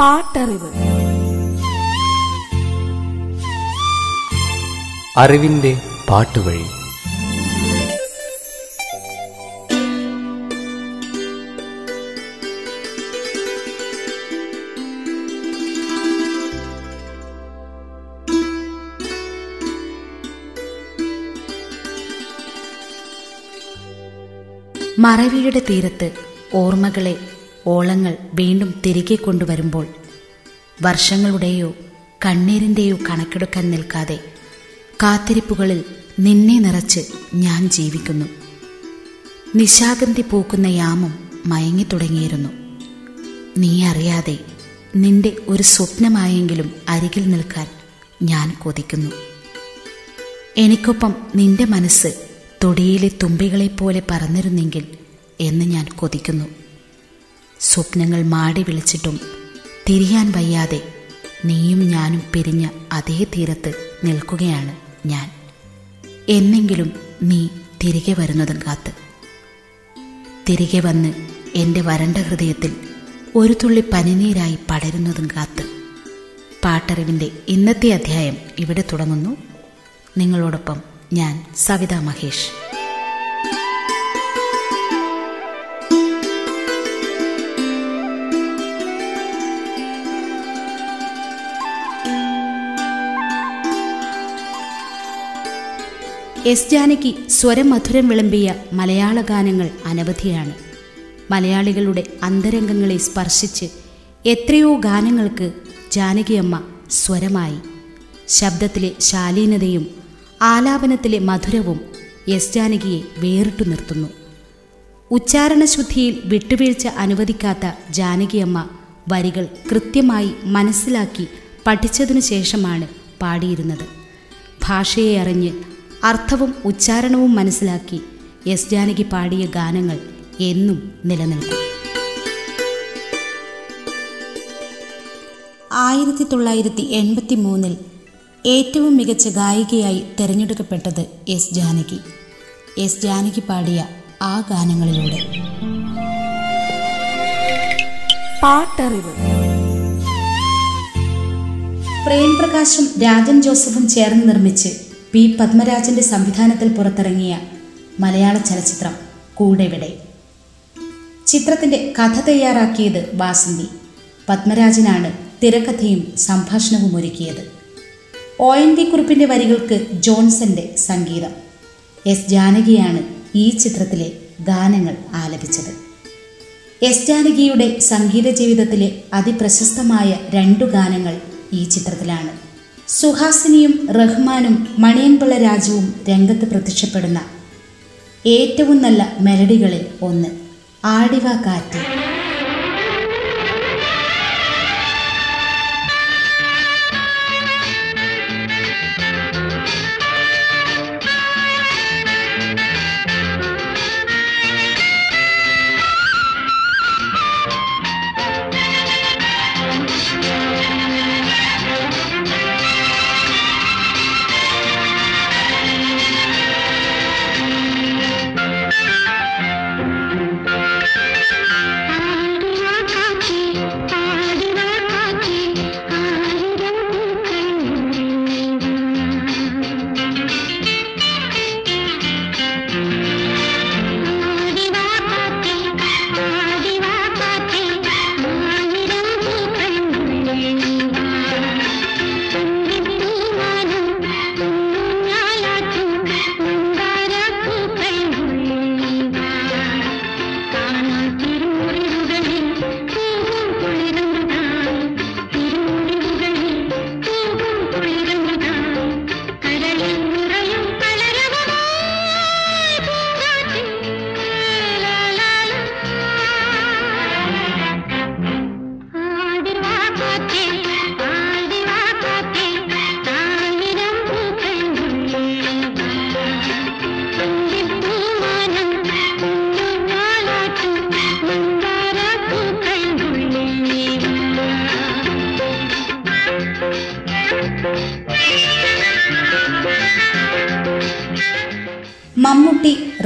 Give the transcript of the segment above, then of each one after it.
പാട്ടറിവ്. അറിവിന്റെ പാട്ടുവഴി. മറവിയുടെ തീരത്ത് ഓർമ്മകളെ ഓളങ്ങൾ വീണ്ടും തിരികെ കൊണ്ടുവരുമ്പോൾ വർഷങ്ങളുടെയോ കണ്ണീരിന്റെയോ കണക്കെടുക്കാൻ നിൽക്കാതെ കാത്തിരിപ്പുകളിൽ നിന്നെ നിറച്ച് ഞാൻ ജീവിക്കുന്നു. നിശാഗന്ധി പൂക്കുന്ന യാമം മയങ്ങിത്തുടങ്ങിയിരുന്നു നീ അറിയാതെ നിന്റെ ഒരു സ്വപ്നമായെങ്കിലും അരികിൽ നിൽക്കാൻ ഞാൻ കൊതിക്കുന്നു. എനിക്കൊപ്പം നിന്റെ മനസ്സ് തൊടിയിലെ തുമ്പികളെപ്പോലെ പറന്നിരുന്നെങ്കിൽ എന്ന് ഞാൻ കൊതിക്കുന്നു. സ്വപ്നങ്ങൾ മാടി വിളിച്ചിട്ടും തിരിയാൻ വയ്യാതെ നീയും ഞാനും പിരിഞ്ഞ അതേ തീരത്ത് നിൽക്കുകയാണ് ഞാൻ. എന്നെങ്കിലും നീ തിരികെ വരുന്നതും കാത്ത്. തിരികെ വന്ന് എന്റെ വരണ്ട ഹൃദയത്തിൽ ഒരു തുള്ളി പനിനീരായി പടരുന്നതും കാത്ത്. പാട്ടറിവിന്റെ ഇന്നത്തെ അധ്യായം ഇവിടെ തുടങ്ങുന്നു. നിങ്ങളോടൊപ്പം ഞാൻ സവിതാ മഹേഷ്. എസ് ജാനകി സ്വരം മധുരം വിളമ്പിയ മലയാള ഗാനങ്ങൾ അനവധിയാണ്. മലയാളികളുടെ അന്തരംഗങ്ങളെ സ്പർശിച്ച് എത്രയോ ഗാനങ്ങൾക്ക് ജാനകിയമ്മ സ്വരമായി. ശബ്ദത്തിലെ ശാലീനതയും ആലാപനത്തിലെ മധുരവും എസ് ജാനകിയെ വേറിട്ടു നിർത്തുന്നു. ഉച്ചാരണശുദ്ധിയിൽ വിട്ടുവീഴ്ച അനുവദിക്കാത്ത ജാനകിയമ്മ വരികൾ കൃത്യമായി മനസ്സിലാക്കി പഠിച്ചതിനു ശേഷമാണ് പാടിയിരുന്നത്. ഭാഷയെ അറിഞ്ഞ് അർത്ഥവും ഉച്ചാരണവും മനസ്സിലാക്കി എസ് ജാനകി പാടിയ ഗാനങ്ങൾ എന്നും നിലനിൽക്കും. ആയിരത്തി തൊള്ളായിരത്തി എൺപത്തി മൂന്നിൽ ഏറ്റവും മികച്ച ഗായികയായി തിരഞ്ഞെടുക്കപ്പെട്ടത് എസ് ജാനകി. എസ് ജാനകി പാടിയ ആ ഗാനങ്ങളിലൂടെ. പാട്ടറിവ്. പ്രേംപ്രകാശും രാജൻ ജോസഫും ചേർന്ന് നിർമ്മിച്ച് പി. പത്മരാജന്റെ സംവിധാനത്തിൽ പുറത്തിറങ്ങിയ മലയാള ചലച്ചിത്രം കൂടെവിടെ? ചിത്രത്തിന്റെ കഥ തയ്യാറാക്കിയത് വാസന്തി. പത്മരാജനാണ് തിരക്കഥയും സംഭാഷണവും ഒരുക്കിയത്. ഒ. എൻ. വി. കുറിപ്പിന്റെ വരികൾക്ക് ജോൺസന്റെ സംഗീതം. എസ്. ജാനകിയാണ് ഈ ചിത്രത്തിലെ ഗാനങ്ങൾ ആലപിച്ചത്. എസ്. ജാനകിയുടെ സംഗീത ജീവിതത്തിലെ അതിപ്രശസ്തമായ രണ്ടു ഗാനങ്ങൾ ഈ ചിത്രത്തിലാണ്. സുഹാസിനിയും റഹ്മാനും മണിയൻപിള്ള രാജുവും രംഗത്ത് പ്രത്യക്ഷപ്പെടുന്ന ഏറ്റവും നല്ല മെലഡികളിൽ ഒന്ന് ആടിവ കാറ്റ്.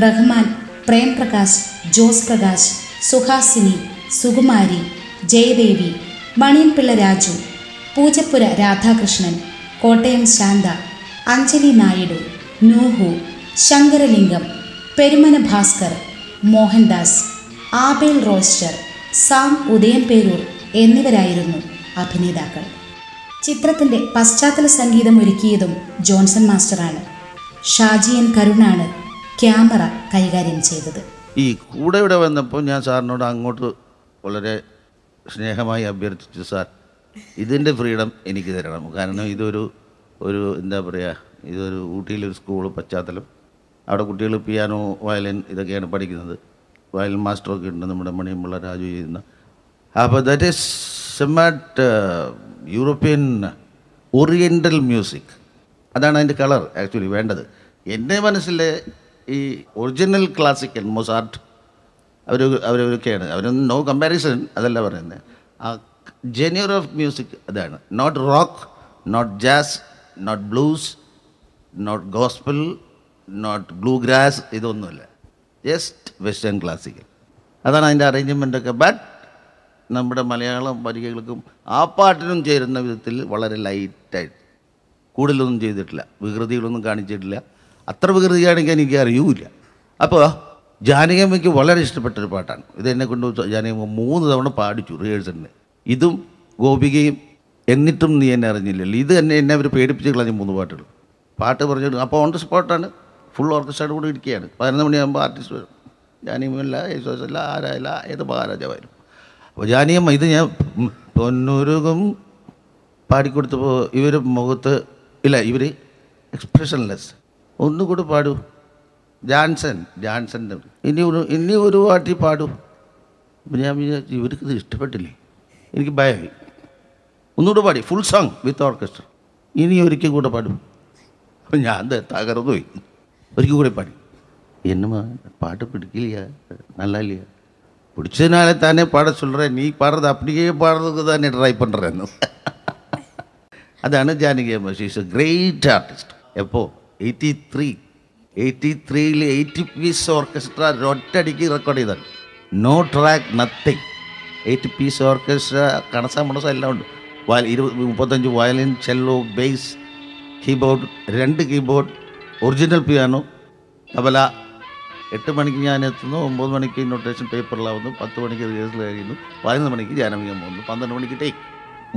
റഹ്മാൻ പ്രേംപ്രകാശ് ജോസ് പ്രകാശ് സുഹാസിനി സുകുമാരി ജയദേവി മണിയൻപിള്ള രാജു പൂജപ്പുര രാധാകൃഷ്ണൻ കോട്ടയം ശാന്ത അഞ്ജലി നായിഡു നൂഹു ശങ്കരലിംഗം പെരുമന ഭാസ്കർ മോഹൻദാസ് ആബേൽ റോസ്റ്റർ സാം ഉദയംപേരൂർ എന്നിവരായിരുന്നു അഭിനേതാക്കൾ. ചിത്രത്തിന്റെ പശ്ചാത്തല സംഗീതം ഒരുക്കിയതും ജോൺസൺ മാസ്റ്ററാണ്. ഷാജിയൻ കരുണാണ് ക്യാമറ കൈകാര്യം ചെയ്തത്. ഈ കൂടെ ഇവിടെ വന്നപ്പോൾ ഞാൻ സാറിനോട് അങ്ങോട്ട് വളരെ സ്നേഹമായി അഭ്യർത്ഥിച്ചു സാർ ഇതിന്റെ ഫ്രീഡം എനിക്ക് തരണം. കാരണം ഇതൊരു ഒരു എന്താ പറയുക ഇതൊരു ഊട്ടിയിലൊരു സ്കൂൾ പശ്ചാത്തലം. അവിടെ കുട്ടികൾ പിയാനോ വയലിൻ ഇതൊക്കെയാണ് പഠിക്കുന്നത്. വയലിൻ മാസ്റ്ററൊക്കെ ഉണ്ട് നമ്മുടെ മണിയമ്പിള്ള രാജു ചെയ്യുന്ന. അപ്പോൾ that is somewhat European oriental music അതാണ് അതിന്റെ കളർ ആക്ച്വലി വേണ്ടത്. എന്റെ മനസ്സിലെ ഈ ഒറിജിനൽ ക്ലാസിക്കൽ മൊസാർട്ട് അവർ അവരൊക്കെയാണ്. അവരൊന്നും നോ കമ്പാരിസൺ അതല്ല പറയുന്നത് ആ ജെന്യൂർ ഓഫ് മ്യൂസിക് അതാണ്. Not rock not jazz not blues not gospel not bluegrass ഇതൊന്നുമില്ല ജസ്റ്റ് വെസ്റ്റേൺ ക്ലാസിക്കൽ അതാണ് അതിന്റെ അറേഞ്ച്മെന്റൊക്കെ ബട്ട് നമ്മുടെ മലയാളം വരികൾക്കും ആ പാട്ടിനും ചേരുന്ന വിധത്തിൽ വളരെ ലൈറ്റായിട്ട് കൂടുതലൊന്നും ചെയ്തിട്ടില്ല. വികൃതികളൊന്നും കാണിച്ചിട്ടില്ല. അത്ര വികൃതിയാണെങ്കിൽ എനിക്ക് അറിയൂല അപ്പോൾ ജാനകമ്മയ്ക്ക് വളരെ ഇഷ്ടപ്പെട്ടൊരു പാട്ടാണ്. ഇത് എന്നെ കൊണ്ട് ജാനകമ്മ മൂന്ന് തവണ പാടിച്ചു റിഹേഴ്സലിന് ഇതും ഗോപികയും എന്നിട്ടും നീ എന്നെ അറിഞ്ഞില്ലല്ലോ. ഇത് തന്നെ എന്നെ അവർ പേടിപ്പിച്ച് കളഞ്ഞ മൂന്ന് പാട്ടുകൾ. പാട്ട് പറഞ്ഞു അപ്പോൾ ഓൺ ദ സ്പോട്ടാണ് ഫുൾ ഓർക്കസ്ട്രയുടെ കൂടെ ഇരിക്കുകയാണ്. പതിനൊന്ന് മണിയാകുമ്പോൾ ആർട്ടിസ്റ്റ് വരും. ജാനിയമ്മല്ല യേശുദാസല്ല ആരായില്ല ഏത് മഹാരാജാവായാലും. അപ്പോൾ ജാനിയമ്മ ഇത് ഞാൻ പൊന്നുരുകും പാടിക്കൊടുത്തപ്പോൾ ഇവർ മുഖത്ത് ഇല്ല ഇവർ എക്സ്പ്രഷൻലെസ് ഒന്നുകൂടി പാടൂ. ജാൻസൺ ജാൻസന്റെ ഇനി ഒരു ഇനി ഒരു പാട്ടി പാടൂ. ഞാൻ ഇവർക്ക് ഇത് ഇഷ്ടപ്പെട്ടില്ലേ? എനിക്ക് ഭയമായി. ഒന്നുകൂടെ പാടി. ഫുൾ സോങ് വിത്ത് ഓർക്കസ്ട്ര ഇനി ഒരിക്കൽ കൂടെ പാടും. അപ്പം ഞാൻ തകർന്നു പോയി. ഒരിക്കൽ കൂടെ പാടി. എന്നെ പാട്ട് പിടിക്കില്ല. നല്ലല്ല പിടിച്ചതിനാലെ തന്നെ പാട ചൊല്ലേ നീ പാടുന്നത് അപ്പടിക്കേ പാടുന്നത് തന്നെ ട്രൈ പണ്ടറെന്ന് അതാണ് ജാനകി അമ്മ. ഷീസ് എ ഗ്രേറ്റ് ആർട്ടിസ്റ്റ് എപ്പോൾ എയ്റ്റി ത്രീ എയ്റ്റി ത്രീയിൽ എയ്റ്റി പീസ് ഓർക്കസ്ട്ര ഒറ്റടിക്ക് റെക്കോർഡ് ചെയ്താണ് no track nothing eight piece orchestra കണസ മണസ എല്ലാം ഉണ്ട്. വയൽ ഇരുപത് മുപ്പത്തഞ്ച് വയലിൻ ചെല്ലോ ബേസ് കീബോർഡ് രണ്ട് കീബോർഡ് ഒറിജിനൽ പിയാനോ തബല എട്ട് മണിക്ക് ഞാൻ എത്തുന്നു ഒമ്പത് മണിക്ക് നൊട്ടേഷൻ പേപ്പറിലാവുന്നു പത്ത് മണിക്ക് റിഹേഴ്സൽ കഴിയുന്നു പതിനൊന്ന് മണിക്ക് ജാനവികം പോകുന്നു പന്ത്രണ്ട് മണിക്ക് ടേക്ക്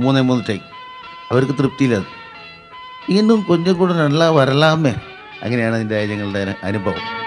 മൂന്നേ മൂന്ന് ടേക്ക് അവർക്ക് തൃപ്തിയില്ലത് ഇന്നും കൂടെ നല്ല വരലാമേ അങ്ങനെയാണ് അതിന്റെ രാജ്യങ്ങളുടെ അനുഭവം.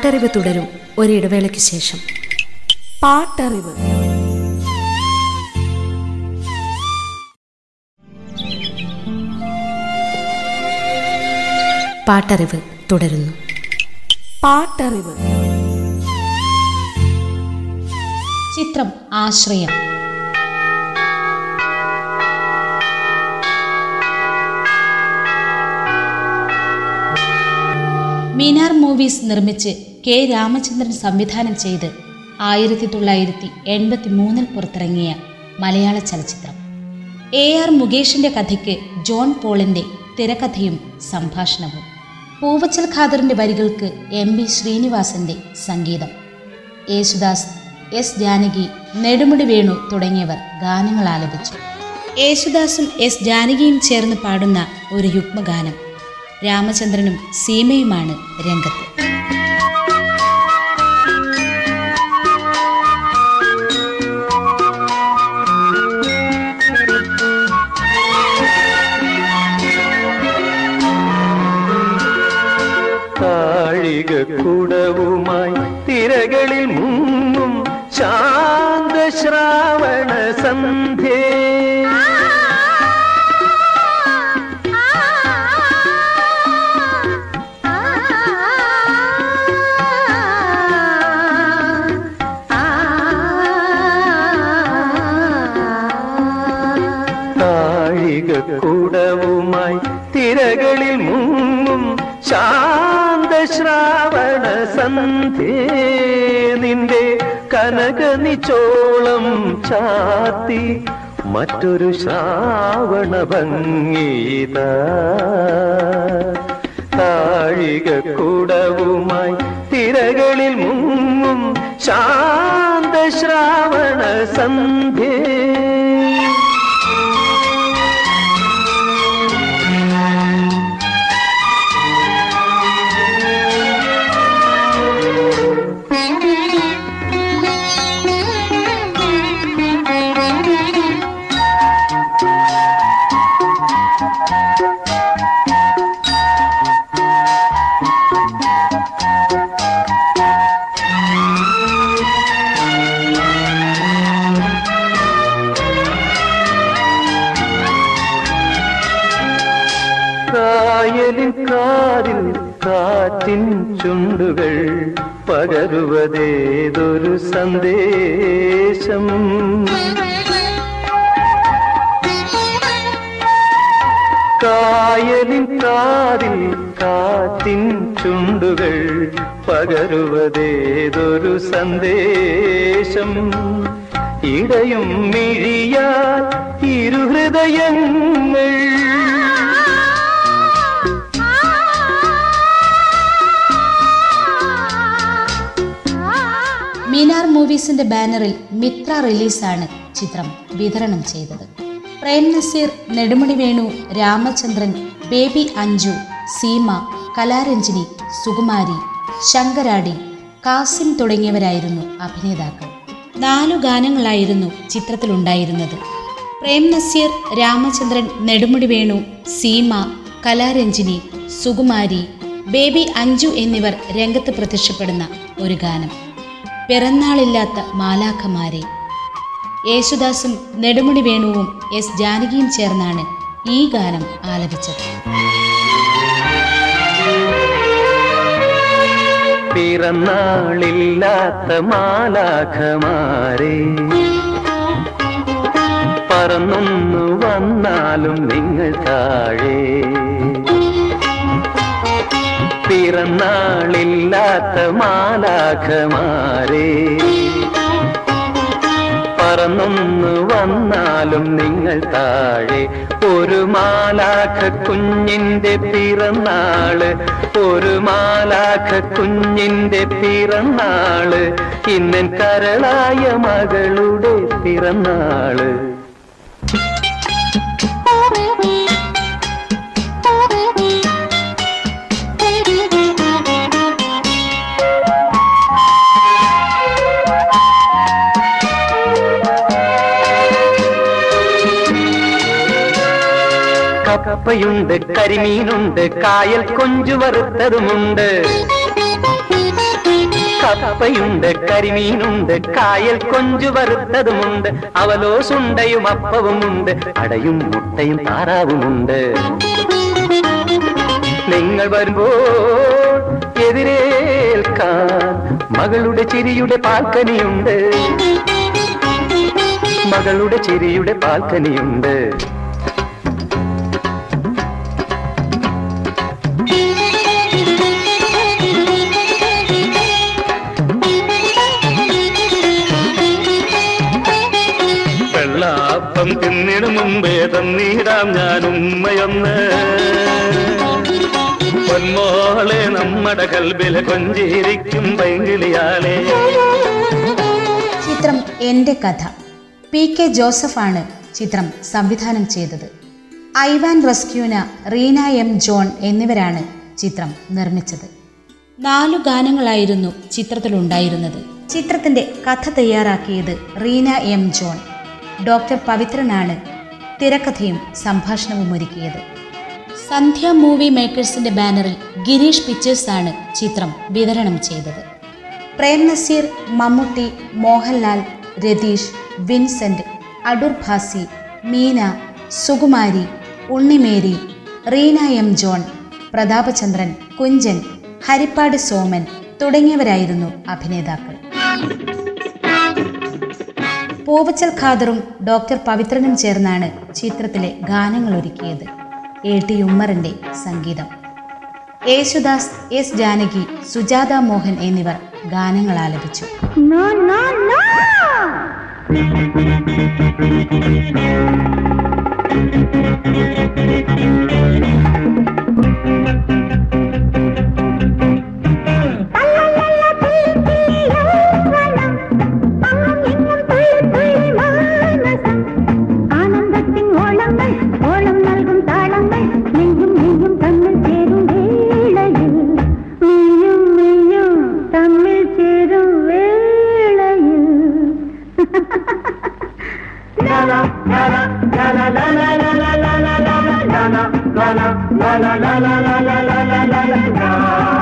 പാട്ടറിവ് തുടരും ഒരിടവേളയ്ക്ക് ശേഷം. പാട്ടറിവ്. പാട്ടറിവ് തുടരുന്നു. പാട്ടറിവ്. ചിത്രം ആശ്രയം. മീനാർ മൂവീസ് നിർമ്മിച്ച് കെ രാമചന്ദ്രൻ സംവിധാനം ചെയ്ത് ആയിരത്തി തൊള്ളായിരത്തി എൺപത്തി മൂന്നിൽ പുറത്തിറങ്ങിയ മലയാള ചലച്ചിത്രം. എ ആർ മുകേഷിന്റെ കഥയ്ക്ക് ജോൺ പോളിന്റെ തിരക്കഥയും സംഭാഷണവും. പൂവച്ചൽ ഖാദറിന്റെ വരികൾക്ക് എം ബി ശ്രീനിവാസന്റെ സംഗീതം. യേശുദാസ് എസ് ജാനകി നെടുമുടി വേണു തുടങ്ങിയവർ ഗാനങ്ങൾ ആലപിച്ചു. യേശുദാസും എസ് ജാനകിയും ചേർന്ന് പാടുന്ന ഒരു യുഗ്മഗാനം. രാമചന്ദ്രനും സീമയുമാണ് രംഗത്ത്. താഴിക കുടവുമായി തിരകളിൽ മുങ്ങും ശാന്ത ശ്രാവണ സന്ധ്യേ. നിന്റെ കനക നിച്ചോളം ചാത്തി മറ്റൊരു ശ്രാവണ ഭംഗീത താഴിക കുടവുമായി തിരകളിൽ മുങ്ങും ശാന്ത ശ്രാവണ സന്ധ്യേ. കായലിൻ കാതിൽ കാറ്റിൻ ചുണ്ടുകൾ പകരുവതേതൊരു സന്ദേശം. ഇടയും മിഴിയാൽ ഇരുഹൃദയങ്ങൾ. മിനാർ മൂവീസിന്റെ ബാനറിൽ മിത്ര റിലീസാണ് ചിത്രം വിതരണം ചെയ്തത്. പ്രേം നസീർ നെടുമുടി വേണു രാമചന്ദ്രൻ ബേബി അഞ്ജു സീമ കലാരഞ്ജിനി സുകുമാരി ശങ്കരാടി കാസിം തുടങ്ങിയവരായിരുന്നു അഭിനേതാക്കൾ. നാലു ഗാനങ്ങളായിരുന്നു ചിത്രത്തിലുണ്ടായിരുന്നത്. പ്രേം നസീർ രാമചന്ദ്രൻ നെടുമുടി വേണു സീമ കലാരഞ്ജിനി സുകുമാരി ബേബി അഞ്ജു എന്നിവർ രംഗത്ത് പ്രത്യക്ഷപ്പെടുന്ന ഒരു ഗാനം. പിറന്നാളില്ലാത്ത മാലാഖമാരെ. യേശുദാസും നെടുമുടി വേണുവും എസ് ജാനകിയും ചേർന്നാണ് ഈ ഗാനം ആലപിച്ചത്. പിറന്നാളില്ലാത്ത മാലാഖമാരെ പറന്നൊന്നു വന്നാലും നിങ്ങൾ താഴെ. പിറന്നാളില്ലാത്ത മാലാഖമാരെ പറന്നൊന്നു വന്നാലും നിങ്ങൾ താഴെ. ഒരു മാലാഖ കുഞ്ഞിന്റെ പിറന്നാൾ. ഒരു മാലാഖ കുഞ്ഞിന്റെ പിറന്നാൾ. ഇന്നൻ കരളായ മകളുടെ പിറന്നാൾ. കപ്പയുണ്ട് കരിമീനുണ്ട് കായൽ കൊഞ്ചു വറുത്തതുമുണ്ട്. കപ്പയുണ്ട് കരിമീനുണ്ട് കായൽ കൊഞ്ചു വറുത്തതുമുണ്ട്. അവലോ സുണ്ടയും അപ്പവുമുണ്ട് അടയും മുട്ടയും താറാവുമുണ്ട്. നിങ്ങൾ വരുമ്പോൾ എതിരേൽക്കാൻ മകളുടെ ചിരിയുടെ പാൽക്കനിയുണ്ട് മകളുടെ ചിരിയുടെ പാൽക്കനിയുണ്ട് വെള്ളാപ്പം തിന്നിന് മുമ്പേ തന്നീടാം ഞാൻ ഉമ്മയൊന്ന്. പൊന്മോളെ നമ്മുടെ കൽബിലെ കൊഞ്ചിരിക്കും പൈങ്കിളിയാലേ ചിത്രം എന്റെ കഥ. പി കെ ജോസഫാണ് ചിത്രം സംവിധാനം ചെയ്തത്. ഐവാൻ റെസ്ക്യൂന റീന എം ജോൺ എന്നിവരാണ് ചിത്രം നിർമ്മിച്ചത്. നാലു ഗാനങ്ങളായിരുന്നു ചിത്രത്തിലുണ്ടായിരുന്നത്. ചിത്രത്തിന്റെ കഥ തയ്യാറാക്കിയത് റീന എം ജോൺ. ഡോക്ടർ പവിത്രനാണ് തിരക്കഥയും സംഭാഷണവും ഒരുക്കിയത്. സന്ധ്യ മൂവി മേക്കേഴ്സിന്റെ ബാനറിൽ ഗിരീഷ് പിക്ചേഴ്സാണ് ചിത്രം വിതരണം ചെയ്തത്. Prem Nazir Mammootty Mohanlal Ratheesh Vincent Adoor Bhasi Meena Sukumari Unnimary Reena M John Prathapachandran Kunchan Harippad Soman തുടങ്ങിയവരായിരുന്നു അഭിനേതാക്കൾ. പൂവച്ചൽ ഖാദറും ഡോക്ടർ പവിത്രനും ചേർന്നാണ് ചിത്രത്തിലെ ഗാനങ്ങൾ ഒരുക്കിയത്. എ ടി ഉമ്മറിന്റെ സംഗീതം. യേശുദാസ് എസ് ജാനകി സുജാത മോഹൻ എന്നിവർ ഗാനങ്ങൾ ആലപിച്ചു. no, la la la la la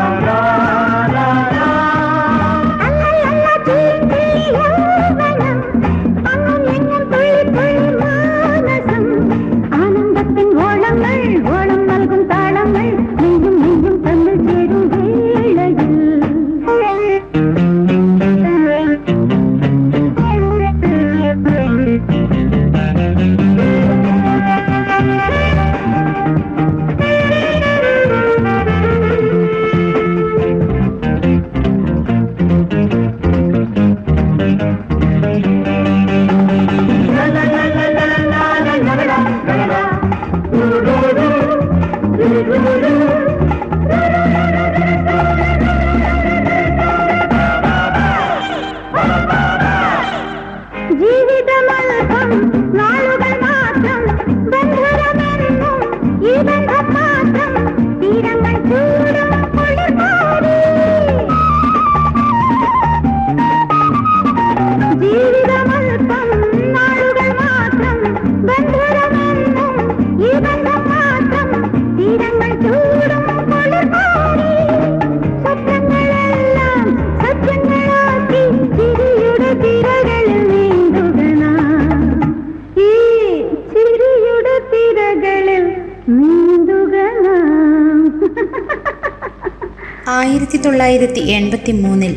തൊള്ളായിരത്തി എൺപത്തി മൂന്നിൽ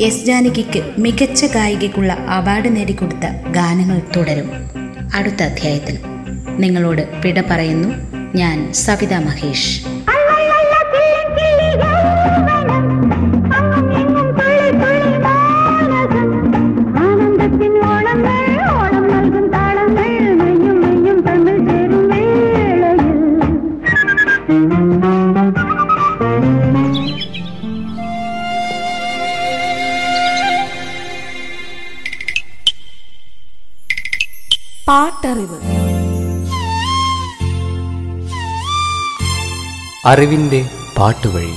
എസ് ജാനകിക്ക് മികച്ച ഗായികയ്ക്കുള്ള അവാർഡ് നേടിക്കൊടുത്ത ഗാനങ്ങൾ തുടരും. അടുത്ത അധ്യായത്തിൽ നിങ്ങളോട് വിട പറയുന്നു ഞാൻ സവിത മഹേഷ്. പാട്ടറിവ് അറിവിന്റെ പാട്ടുവഴി.